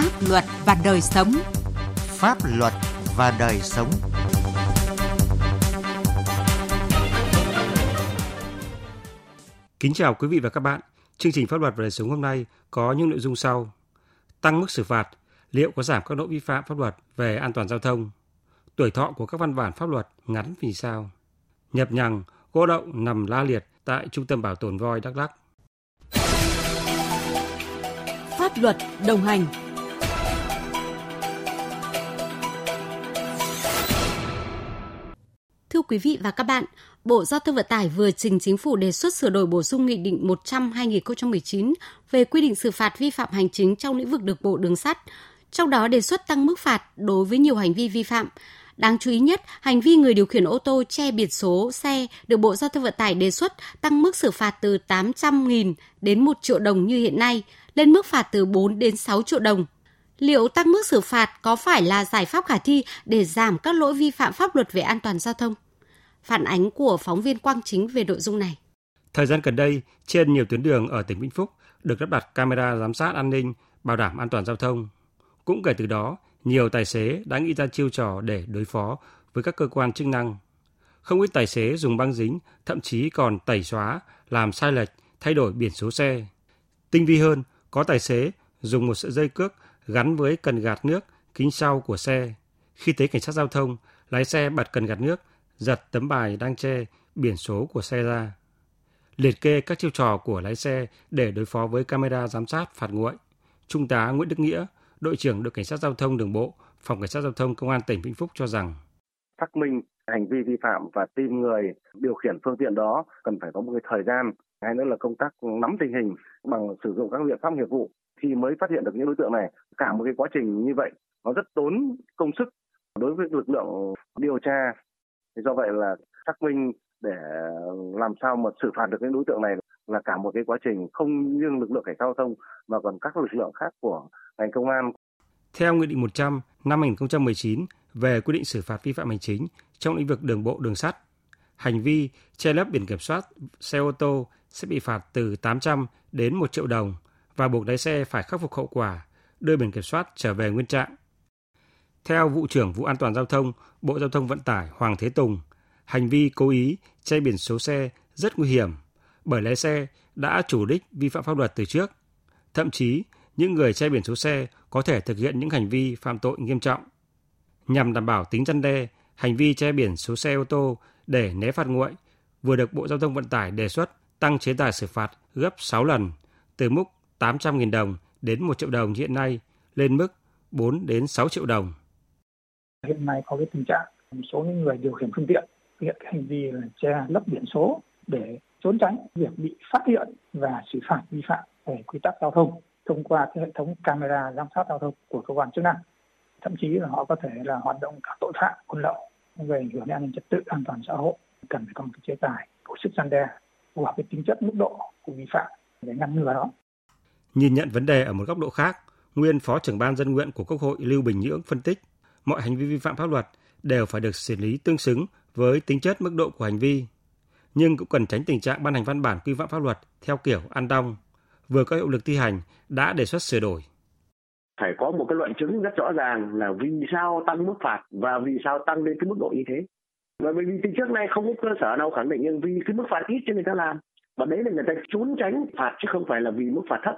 Pháp luật và đời sống. Pháp luật và đời sống. Kính chào quý vị và các bạn. Chương trình Pháp luật và đời sống hôm nay có những nội dung sau. Tăng mức xử phạt, liệu có giảm các lỗi vi phạm pháp luật về an toàn giao thông? Tuổi thọ của các văn bản pháp luật ngắn vì sao? Nhập nhằng, gỗ đậu nằm la liệt tại Trung tâm Bảo tồn voi Đắk Lắk. Pháp luật đồng hành quý vị và các bạn, Bộ Giao thông Vận tải vừa trình chính phủ đề xuất sửa đổi bổ sung Nghị định 100-2019 về quy định xử phạt vi phạm hành chính trong lĩnh vực đường bộ đường sắt, trong đó đề xuất tăng mức phạt đối với nhiều hành vi vi phạm. Đáng chú ý nhất, hành vi người điều khiển ô tô che biển số xe được Bộ Giao thông Vận tải đề xuất tăng mức xử phạt từ 800.000 đến 1 triệu đồng như hiện nay, lên mức phạt từ 4 đến 6 triệu đồng. Liệu tăng mức xử phạt có phải là giải pháp khả thi để giảm các lỗi vi phạm pháp luật về an toàn giao thông? Phản ánh của phóng viên Quang Chính về nội dung này. Thời gian gần đây, trên nhiều tuyến đường ở tỉnh Vĩnh Phúc được lắp đặt camera giám sát an ninh, bảo đảm an toàn giao thông. Cũng kể từ đó, nhiều tài xế đã nghĩ ra chiêu trò để đối phó với các cơ quan chức năng. Không ít tài xế dùng băng dính, thậm chí còn tẩy xóa, làm sai lệch, thay đổi biển số xe. Tinh vi hơn, có tài xế dùng một sợi dây cước gắn với cần gạt nước kính sau của xe. Khi thấy cảnh sát giao thông, lái xe bật cần gạt nước, giật tấm bài đang che biển số của xe ra. Liệt kê các chiêu trò của lái xe để đối phó với camera giám sát phạt nguội. Trung tá Nguyễn Đức Nghĩa, đội trưởng đội cảnh sát giao thông đường bộ, phòng cảnh sát giao thông công an tỉnh Vĩnh Phúc cho rằng xác minh hành vi vi phạm và tìm người điều khiển phương tiện đó cần phải có một cái thời gian hay nữa là công tác nắm tình hình bằng sử dụng các biện pháp nghiệp vụ thì mới phát hiện được những đối tượng này cả một cái quá trình như vậy nó rất tốn công sức đối với lực lượng điều tra do vậy là xác minh để làm sao mà xử phạt được những đối tượng này là cả một cái quá trình không riêng lực lượng cảnh sát giao thông mà còn các lực lượng khác của ngành công an. Theo Nghị định 100 năm 2019 về quy định xử phạt vi phạm hành chính trong lĩnh vực đường bộ đường sắt, hành vi che lấp biển kiểm soát xe ô tô sẽ bị phạt từ 800 đến 1 triệu đồng và buộc lái xe phải khắc phục hậu quả, đưa biển kiểm soát trở về nguyên trạng. Theo vụ trưởng vụ an toàn giao thông, Bộ Giao thông Vận tải Hoàng Thế Tùng, hành vi cố ý che biển số xe rất nguy hiểm bởi lái xe đã chủ đích vi phạm pháp luật từ trước. Thậm chí, những người che biển số xe có thể thực hiện những hành vi phạm tội nghiêm trọng. Nhằm đảm bảo tính răn đe, hành vi che biển số xe ô tô để né phạt nguội vừa được Bộ Giao thông Vận tải đề xuất tăng chế tài xử phạt gấp 6 lần, từ mức 800.000 đồng đến 1 triệu đồng hiện nay lên mức 4 đến 6 triệu đồng. Hiện nay có cái tình trạng một số những người điều khiển phương tiện thực hiện cái hành vi là che lấp biển số để trốn tránh việc bị phát hiện và xử phạt vi phạm về quy tắc giao thông thông qua cái hệ thống camera giám sát giao thông của cơ quan chức năng. Thậm chí là họ có thể là hoạt động cả tội phạm buôn lậu về ảnh hưởng đến an ninh trật tự an toàn xã hội cần phải có một chế tài đủ sức gian đe phù hợp với tính chất mức độ của vi phạm để ngăn ngừa đó. Nhìn nhận vấn đề ở một góc độ khác, nguyên Phó trưởng ban dân nguyện của Quốc hội Lưu Bình Nhưỡng phân tích mọi hành vi vi phạm pháp luật đều phải được xử lý tương xứng với tính chất mức độ của hành vi, nhưng cũng cần tránh tình trạng ban hành văn bản quy phạm pháp luật theo kiểu ăn đong, vừa có hiệu lực thi hành đã đề xuất sửa đổi. Phải có một cái luận chứng rất rõ ràng là vì sao tăng mức phạt và vì sao tăng lên cái mức độ như thế. Và bởi vì từ trước nay không có cơ sở nào khẳng định nhưng vì cái mức phạt ít cho người ta làm. Và đấy là người ta trốn tránh phạt chứ không phải là vì mức phạt thấp.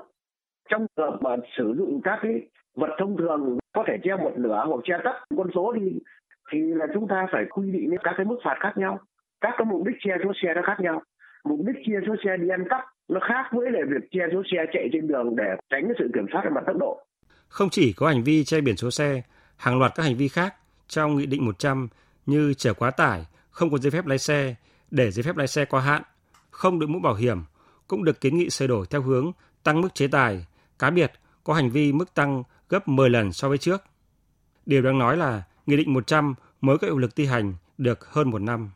Trong trường hợp mà sử dụng các cái vật thông thường có thể che một nửa hoặc che tất. Con số thì thì là chúng ta phải quy định các cái mức phạt khác nhau. Các cái mục đích che số xe nó khác nhau. Mục đích che số xe đi ăn cắp nó khác với lại việc che số xe chạy trên đường để tránh cái sự kiểm soát về mặt tốc độ. Không chỉ có hành vi che biển số xe, hàng loạt các hành vi khác trong nghị định 100 như chở quá tải, không có giấy phép lái xe, để giấy phép lái xe qua hạn, không đội mũ bảo hiểm cũng được kiến nghị sửa đổi theo hướng tăng mức chế tài, cá biệt có hành vi mức tăng gấp 10 lần so với trước. Điều đáng nói là Nghị định 100 mới có hiệu lực thi hành được hơn một năm.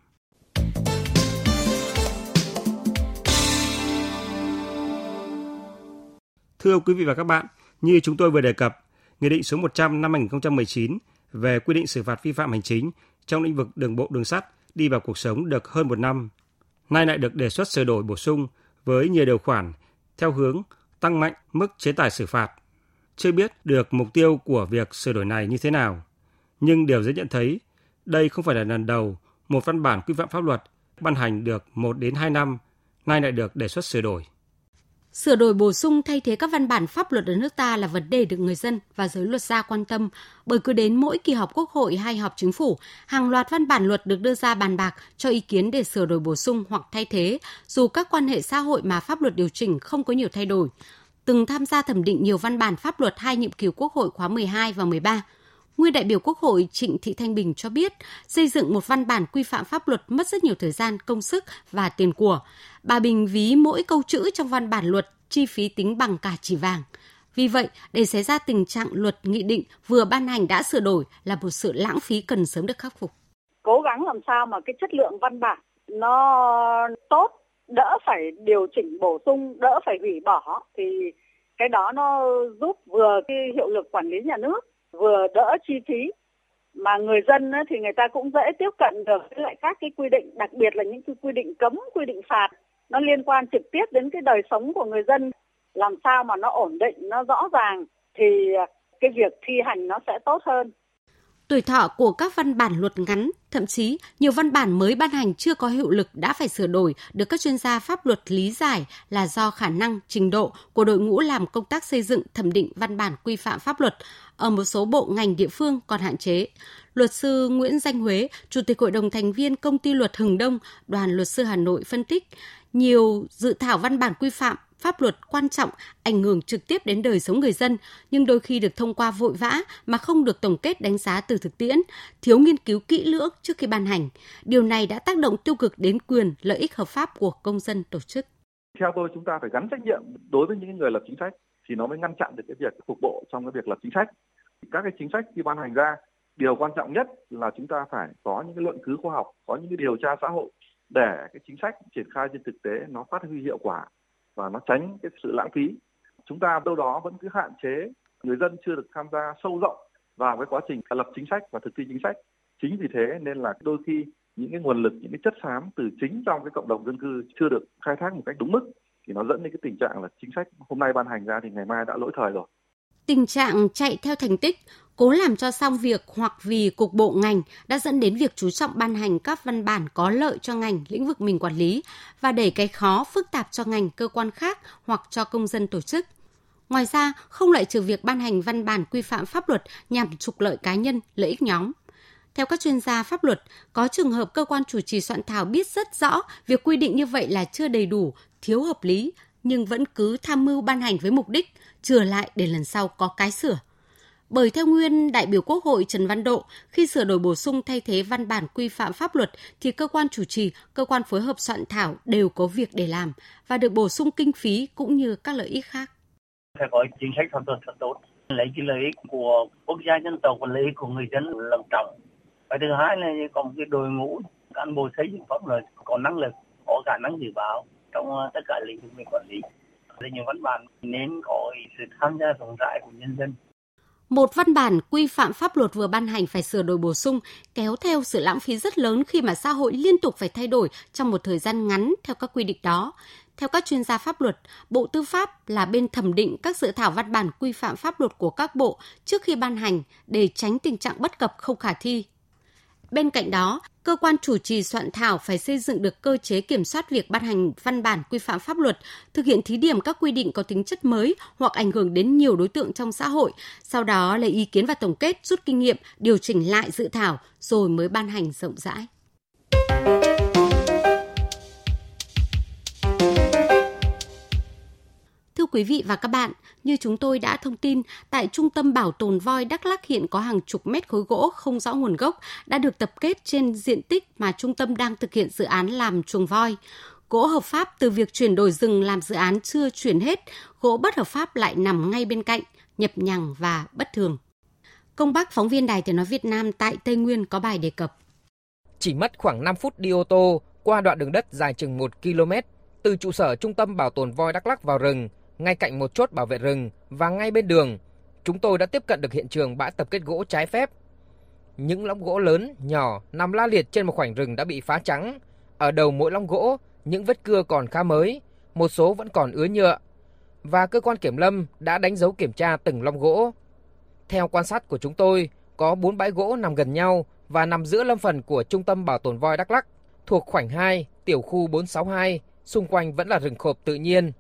Thưa quý vị và các bạn, như chúng tôi vừa đề cập, Nghị định số 100 năm 2019 về quy định xử phạt vi phạm hành chính trong lĩnh vực đường bộ đường sắt đi vào cuộc sống được hơn một năm. Nay lại được đề xuất sửa đổi bổ sung với nhiều điều khoản theo hướng tăng mạnh mức chế tài xử phạt chưa biết được mục tiêu của việc sửa đổi này như thế nào. Nhưng điều dễ nhận thấy, đây không phải là lần đầu một văn bản quy phạm pháp luật ban hành được 1 đến 2 năm, nay lại được đề xuất sửa đổi. Sửa đổi bổ sung thay thế các văn bản pháp luật ở nước ta là vấn đề được người dân và giới luật gia quan tâm, bởi cứ đến mỗi kỳ họp Quốc hội hay họp chính phủ, hàng loạt văn bản luật được đưa ra bàn bạc cho ý kiến để sửa đổi bổ sung hoặc thay thế, dù các quan hệ xã hội mà pháp luật điều chỉnh không có nhiều thay đổi. Từng tham gia thẩm định nhiều văn bản pháp luật hai nhiệm kỳ Quốc hội khóa 12 và 13, Nguyên đại biểu Quốc hội Trịnh Thị Thanh Bình cho biết, xây dựng một văn bản quy phạm pháp luật mất rất nhiều thời gian, công sức và tiền của. Bà Bình ví mỗi câu chữ trong văn bản luật chi phí tính bằng cả chỉ vàng. Vì vậy, để xảy ra tình trạng luật nghị định vừa ban hành đã sửa đổi là một sự lãng phí cần sớm được khắc phục. Cố gắng làm sao mà cái chất lượng văn bản nó tốt, đỡ phải điều chỉnh bổ sung, đỡ phải hủy bỏ thì cái đó nó giúp vừa cái hiệu lực quản lý nhà nước vừa đỡ chi phí. Mà người dân thì người ta cũng dễ tiếp cận được với lại các cái quy định đặc biệt là những cái quy định cấm quy định phạt nó liên quan trực tiếp đến cái đời sống của người dân. Làm sao mà nó ổn định nó rõ ràng thì cái việc thi hành nó sẽ tốt hơn. Tuổi thọ của các văn bản luật ngắn, thậm chí nhiều văn bản mới ban hành chưa có hiệu lực đã phải sửa đổi được các chuyên gia pháp luật lý giải là do khả năng, trình độ của đội ngũ làm công tác xây dựng thẩm định văn bản quy phạm pháp luật ở một số bộ ngành địa phương còn hạn chế. Luật sư Nguyễn Danh Huế, Chủ tịch Hội đồng thành viên Công ty Luật Hừng Đông, Đoàn Luật sư Hà Nội phân tích, nhiều dự thảo văn bản quy phạm pháp luật quan trọng ảnh hưởng trực tiếp đến đời sống người dân nhưng đôi khi được thông qua vội vã mà không được tổng kết đánh giá từ thực tiễn, thiếu nghiên cứu kỹ lưỡng trước khi ban hành. Điều này đã tác động tiêu cực đến quyền lợi ích hợp pháp của công dân tổ chức. Theo tôi chúng ta phải gắn trách nhiệm đối với những người lập chính sách thì nó mới ngăn chặn được cái việc cục bộ trong cái việc lập chính sách. Các cái chính sách khi ban hành ra, điều quan trọng nhất là chúng ta phải có những cái luận cứ khoa học, có những cái điều tra xã hội để cái chính sách triển khai trên thực tế nó phát huy hiệu quả và nó tránh cái sự lãng phí. Chúng ta đâu đó vẫn cứ hạn chế người dân chưa được tham gia sâu rộng vào cái quá trình lập chính sách và thực thi chính sách. Chính vì thế nên là đôi khi những cái nguồn lực, những cái chất xám từ chính trong cái cộng đồng dân cư chưa được khai thác một cách đúng mức thì nó dẫn đến cái tình trạng là chính sách hôm nay ban hành ra thì ngày mai đã lỗi thời rồi. Tình trạng chạy theo thành tích, cố làm cho xong việc hoặc vì cục bộ ngành đã dẫn đến việc chú trọng ban hành các văn bản có lợi cho ngành lĩnh vực mình quản lý và đẩy cái khó phức tạp cho ngành cơ quan khác hoặc cho công dân tổ chức. Ngoài ra, không loại trừ việc ban hành văn bản quy phạm pháp luật nhằm trục lợi cá nhân, lợi ích nhóm. Theo các chuyên gia pháp luật, có trường hợp cơ quan chủ trì soạn thảo biết rất rõ việc quy định như vậy là chưa đầy đủ, thiếu hợp lý, nhưng vẫn cứ tham mưu ban hành với mục đích chừa lại để lần sau có cái sửa. Bởi theo nguyên đại biểu Quốc hội Trần Văn Độ, khi sửa đổi bổ sung thay thế văn bản quy phạm pháp luật thì cơ quan chủ trì, cơ quan phối hợp soạn thảo đều có việc để làm và được bổ sung kinh phí cũng như các lợi ích khác. Phải có chính sách pháp luật thật tốt, lấy cái lợi ích của quốc gia dân tộc và lợi ích của người dân làm trọng. Và thứ hai là có một cái đội ngũ cán bộ xây dựng pháp luật có năng lực, có khả năng dự báo trong ờ, tất cả lĩnh vực mình quản lý. Thì những văn bản nên có sự tham gia rộng rãi của nhân dân một văn bản quy phạm pháp luật vừa ban hành phải sửa đổi bổ sung kéo theo sự lãng phí rất lớn khi mà xã hội liên tục phải thay đổi trong một thời gian ngắn theo các quy định đó. Theo các chuyên gia pháp luật, Bộ Tư pháp là bên thẩm định các dự thảo văn bản quy phạm pháp luật của các bộ trước khi ban hành để tránh tình trạng bất cập không khả thi Bên cạnh đó, cơ quan chủ trì soạn thảo phải xây dựng được cơ chế kiểm soát việc ban hành văn bản quy phạm pháp luật, thực hiện thí điểm các quy định có tính chất mới hoặc ảnh hưởng đến nhiều đối tượng trong xã hội, sau đó lấy ý kiến và tổng kết rút kinh nghiệm, điều chỉnh lại dự thảo rồi mới ban hành rộng rãi. Quý vị và các bạn, như chúng tôi đã thông tin, tại Trung tâm Bảo tồn voi Đắk lắc hiện có hàng chục mét khối gỗ không rõ nguồn gốc đã được tập kết trên diện tích mà trung tâm đang thực hiện dự án làm chuồng voi. Gỗ hợp pháp từ việc chuyển đổi rừng làm dự án chưa chuyển hết, gỗ bất hợp pháp lại nằm ngay bên cạnh, nhập nhằng và bất thường. Công Bắc phóng viên Đài Tiếng Nói Việt Nam tại Tây Nguyên có bài đề cập. Chỉ mất khoảng 5 phút đi ô tô qua đoạn đường đất dài chừng 1 km từ trụ sở Trung tâm Bảo tồn voi Đắk lắc vào rừng ngay cạnh một chốt bảo vệ rừng và ngay bên đường, chúng tôi đã tiếp cận được hiện trường bãi tập kết gỗ trái phép. Những lóng gỗ lớn, nhỏ nằm la liệt trên một khoảnh rừng đã bị phá trắng. Ở đầu mỗi lóng gỗ, những vết cưa còn khá mới, một số vẫn còn ứa nhựa. và cơ quan kiểm lâm đã đánh dấu kiểm tra từng lông gỗ. Theo quan sát của chúng tôi, có 4 bãi gỗ nằm gần nhau và nằm giữa lâm phần của Trung tâm Bảo tồn voi Đắk Lắk, thuộc khoảnh 2, tiểu khu 462, xung quanh vẫn là rừng khộp tự nhiên.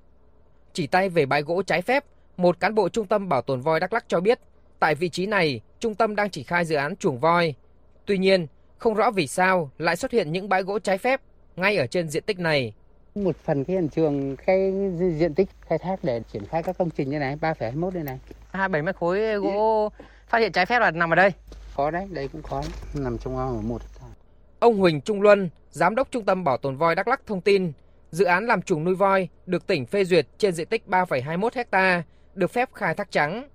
Chỉ tay về bãi gỗ trái phép, một cán bộ Trung tâm Bảo tồn voi Đắk Lắk cho biết, tại vị trí này, trung tâm đang triển khai dự án chuồng voi. Tuy nhiên, không rõ vì sao lại xuất hiện những bãi gỗ trái phép ngay ở trên diện tích này. Một phần cái hiện trường cái diện tích khai thác để triển khai các công trình như này 3,21 đây này. 27 mét khối gỗ phát hiện trái phép là nằm ở đây. Khó đấy, đây cũng khó. Nằm trong một Ông Huỳnh Trung Luân, Giám đốc Trung tâm Bảo tồn voi Đắk Lắk thông tin, dự án làm chuồng nuôi voi được tỉnh phê duyệt trên diện tích 3,21 hecta được phép khai thác trắng.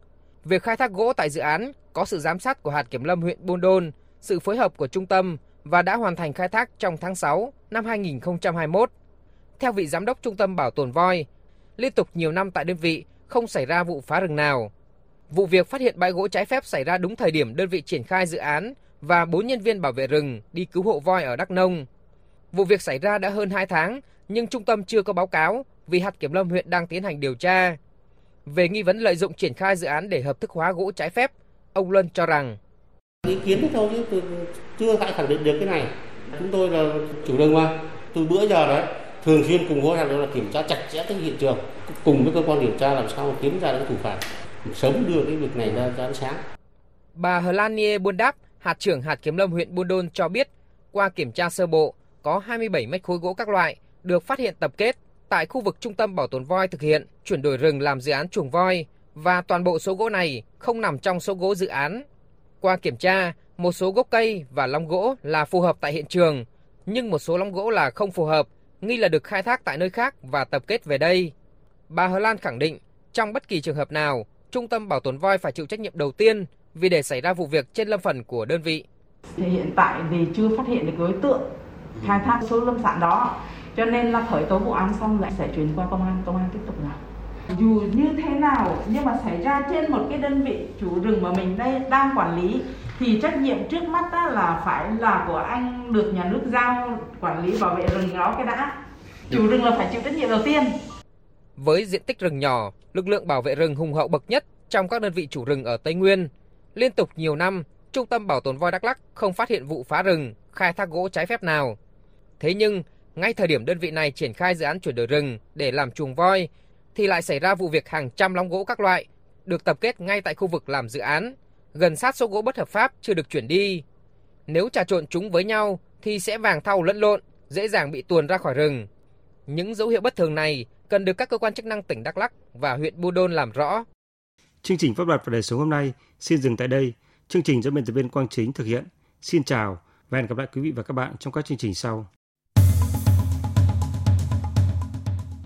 Việc khai thác gỗ tại dự án có sự giám sát của hạt kiểm lâm huyện Buôn Đôn, sự phối hợp của trung tâm và đã hoàn thành khai thác trong tháng 6 năm 2021. Theo vị giám đốc Trung tâm Bảo tồn voi, liên tục nhiều năm tại đơn vị không xảy ra vụ phá rừng nào. Vụ việc phát hiện bãi gỗ trái phép xảy ra đúng thời điểm đơn vị triển khai dự án và 4 nhân viên bảo vệ rừng đi cứu hộ voi ở Đắk Nông. Vụ việc xảy ra đã hơn 2 tháng, nhưng trung tâm chưa có báo cáo vì hạt kiểm lâm huyện đang tiến hành điều tra. Về nghi vấn lợi dụng triển khai dự án để hợp thức hóa gỗ trái phép, ông Luân cho rằng ý kiến thôi chứ chưa ai khẳng định được cái này. Chúng tôi là chủ rừng mà, từ bữa giờ đấy thường xuyên cùng trợ là kiểm tra chặt chẽ cái hiện trường cùng với cơ quan điều tra làm sao kiếm ra được thủ phạm sớm đưa cái việc này ra, ra ánh sáng. Bà Hờ Lan Nie Buôn Đáp, hạt trưởng hạt kiểm lâm huyện Buôn Đôn cho biết, qua kiểm tra sơ bộ, có 27 mét khối gỗ các loại được phát hiện tập kết tại khu vực trung tâm bảo tồn voi thực hiện chuyển đổi rừng làm dự án chuồng voi và toàn bộ số gỗ này không nằm trong số gỗ dự án. Qua kiểm tra, một số gốc cây và long gỗ là phù hợp tại hiện trường, nhưng một số long gỗ là không phù hợp, nghi là được khai thác tại nơi khác và tập kết về đây. Bà Hờ Lan khẳng định, trong bất kỳ trường hợp nào, Trung tâm Bảo tồn voi phải chịu trách nhiệm đầu tiên vì để xảy ra vụ việc trên lâm phần của đơn vị. Thì hiện tại thì chưa phát hiện được đối tượng khai thác số lâm sản đó, cho nên là khởi tố vụ án xong lại sẽ chuyển qua công an, công an tiếp tục làm. Dù như thế nào nhưng mà xảy ra trên một cái đơn vị chủ rừng mà mình đây đang quản lý thì trách nhiệm trước mắt đó là phải là của anh được nhà nước giao quản lý bảo vệ rừng đó cái đã. Chủ rừng là phải chịu trách nhiệm đầu tiên. Với diện tích rừng nhỏ, lực lượng bảo vệ rừng hùng hậu bậc nhất trong các đơn vị chủ rừng ở Tây Nguyên. Liên tục nhiều năm, Trung tâm Bảo tồn voi Đắk Lắk không phát hiện vụ phá rừng, khai thác gỗ trái phép nào. Thế nhưng, ngay thời điểm đơn vị này triển khai dự án chuyển đổi rừng để làm chuồng voi, thì lại xảy ra vụ việc hàng trăm lóng gỗ các loại được tập kết ngay tại khu vực làm dự án, gần sát số gỗ bất hợp pháp chưa được chuyển đi. Nếu trà trộn chúng với nhau thì sẽ vàng thau lẫn lộn, dễ dàng bị tuồn ra khỏi rừng. Những dấu hiệu bất thường này cần được các cơ quan chức năng tỉnh Đắk Lắk và huyện Buôn Đôn làm rõ. Chương trình pháp luật và đời sống hôm nay xin dừng tại đây. Chương trình do biên tập viên Quang Chính thực hiện. Xin chào và hẹn gặp lại quý vị và các bạn trong các chương trình sau.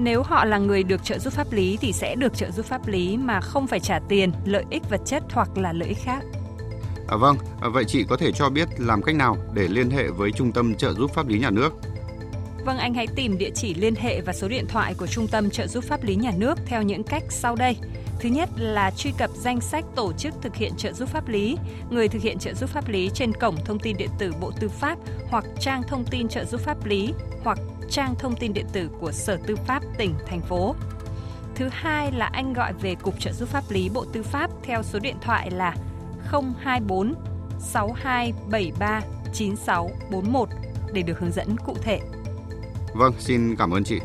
Nếu họ là người được trợ giúp pháp lý thì sẽ được trợ giúp pháp lý mà không phải trả tiền, lợi ích vật chất hoặc là lợi ích khác. À, vâng, à, vậy chị có thể cho biết làm cách nào để liên hệ với Trung tâm trợ giúp pháp lý nhà nước? Vâng, anh hãy tìm địa chỉ liên hệ và số điện thoại của Trung tâm trợ giúp pháp lý nhà nước theo những cách sau đây. Thứ nhất là truy cập danh sách tổ chức thực hiện trợ giúp pháp lý, người thực hiện trợ giúp pháp lý trên cổng thông tin điện tử Bộ Tư pháp hoặc trang thông tin trợ giúp pháp lý hoặc trang thông tin điện tử của Sở Tư pháp tỉnh, thành phố. Thứ hai là anh gọi về Cục trợ giúp pháp lý Bộ Tư pháp theo số điện thoại là 024 6273 9641 để được hướng dẫn cụ thể. Vâng, xin cảm ơn chị.